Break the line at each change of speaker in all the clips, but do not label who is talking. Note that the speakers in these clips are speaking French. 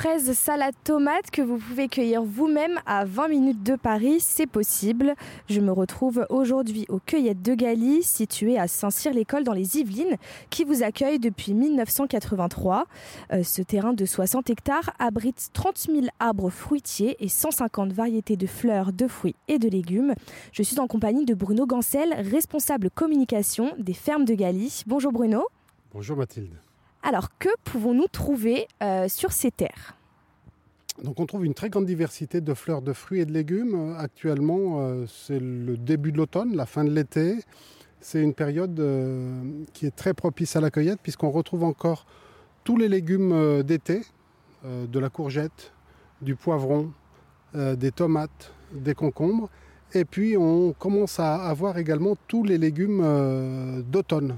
fraises, salade, tomates que vous pouvez cueillir vous-même à 20 minutes de Paris, c'est possible. Je me retrouve aujourd'hui aux Cueillettes de Galie, situées à Saint-Cyr-l'École dans les Yvelines, qui vous accueille depuis 1983. Euh, ce terrain de 60 hectares abrite 30 000 arbres fruitiers et 150 variétés de fleurs, de fruits et de légumes. Je suis en compagnie de Bruno Gancel, responsable communication des fermes de Galie. Bonjour Bruno.
Bonjour Mathilde.
Alors, que pouvons-nous trouver euh, sur ces terres?
Donc on trouve une très grande diversité de fleurs, de fruits et de légumes. Actuellement, euh, c'est le début de l'automne, la fin de l'été. C'est une période euh, qui est très propice à la cueillette puisqu'on retrouve encore tous les légumes d'été, de la courgette, du poivron, des tomates, des concombres. Et puis on commence à avoir également tous les légumes d'automne.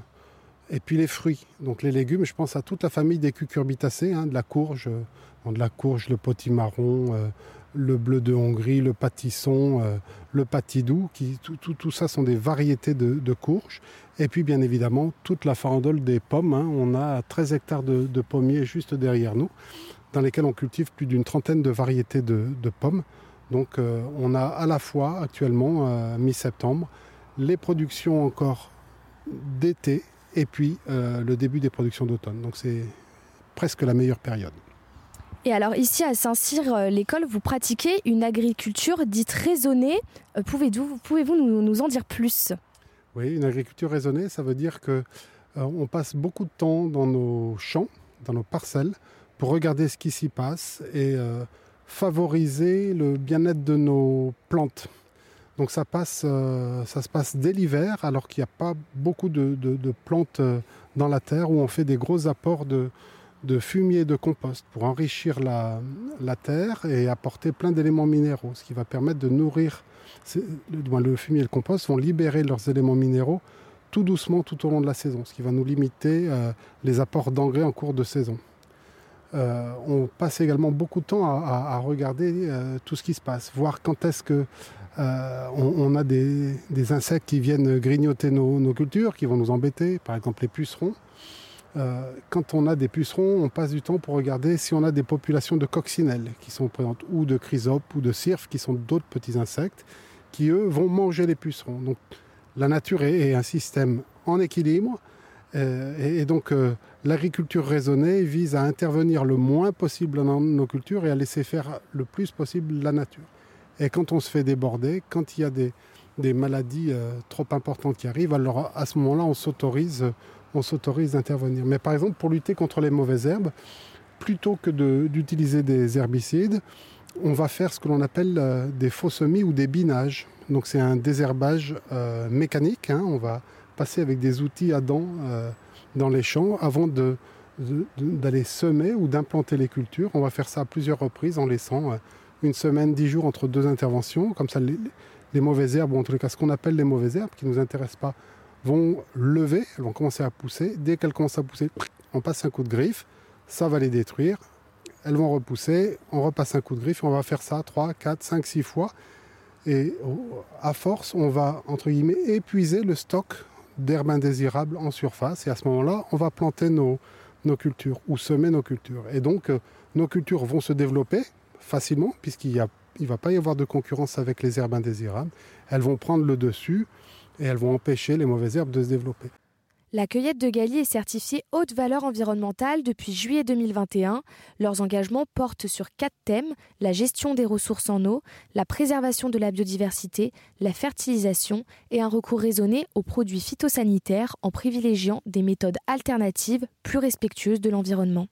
Et puis les fruits, donc les légumes, je pense à toute la famille des cucurbitacées, hein, de la courge, euh, de la courge, le potimarron, euh, le bleu de Hongrie, le pâtisson, euh, le patidou, qui, tout, ça sont des variétés de, courges. Et puis bien évidemment toute la farandole des pommes. Hein. on a 13 hectares de, pommiers juste derrière nous, dans lesquels on cultive plus d'une trentaine de variétés de, pommes. Donc on a à la fois actuellement, mi-septembre, les productions encore d'été et puis euh, le début des productions d'automne. Donc c'est presque la meilleure période.
Et alors ici à Saint-Cyr, euh, l'école, vous pratiquez une agriculture dite raisonnée. Euh, pouvez-vous pouvez nous, nous, en dire plus?
Oui, une agriculture raisonnée, ça veut dire que on passe beaucoup de temps dans nos champs, dans nos parcelles, pour regarder ce qui s'y passe et favoriser le bien-être de nos plantes. Donc euh, ça se passe dès l'hiver, alors qu'il n'y a pas beaucoup de, plantes euh, dans la terre, où on fait des gros apports de, fumier et de compost pour enrichir la, terre et apporter plein d'éléments minéraux, ce qui va permettre de nourrir. Le, fumier et le compost vont libérer leurs éléments minéraux tout doucement tout au long de la saison, ce qui va nous limiter euh, les apports d'engrais en cours de saison. On passe également beaucoup de temps à, regarder tout ce qui se passe, voir quand est-ce que euh, on, a des, insectes qui viennent grignoter nos, cultures, qui vont nous embêter, par exemple les pucerons. Euh, quand on a des pucerons, on passe du temps pour regarder si on a des populations de coccinelles qui sont présentes, ou de chrysopes, ou de cirfes, qui sont d'autres petits insectes, qui eux vont manger les pucerons. Donc la nature est, un système en équilibre, euh, et, donc l'agriculture raisonnée vise à intervenir le moins possible dans nos cultures et à laisser faire le plus possible la nature. Et quand on se fait déborder, quand il y a des, maladies euh, trop importantes qui arrivent, alors à ce moment-là, on s'autorise, on s'autorise d'intervenir. Mais par exemple, pour lutter contre les mauvaises herbes, plutôt que d'utiliser des herbicides, on va faire ce que l'on appelle euh, des faux semis ou des binages. Donc c'est un désherbage euh, mécanique. Hein. On va passer avec des outils à dents dans les champs avant d'aller semer ou d'implanter les cultures. On va faire ça à plusieurs reprises en laissant une semaine, dix jours entre deux interventions. Comme ça, les, mauvaises herbes, ou en les cas ce qu'on appelle les mauvaises herbes, qui ne nous intéressent pas, vont lever, elles vont commencer à pousser. Dès qu'elles commencent à pousser, on passe un coup de griffe, ça va les détruire. Elles vont repousser, on repasse un coup de griffe, on va faire ça 3, 4, 5, 6 fois. Et à force, on va, entre guillemets, épuiser le stock d'herbes indésirables en surface. Et à ce moment-là, on va planter nos, nos cultures ou semer nos cultures. Et donc, euh, nos cultures vont se développer facilement, puisqu'il ne va pas y avoir de concurrence avec les herbes indésirables. Elles vont prendre le dessus et elles vont empêcher les mauvaises herbes de se développer.
La cueillette de Galie est certifiée haute valeur environnementale depuis juillet 2021. Leurs engagements portent sur quatre thèmes la gestion des ressources en eau, la préservation de la biodiversité, la fertilisation et un recours raisonné aux produits phytosanitaires en privilégiant des méthodes alternatives plus respectueuses de l'environnement.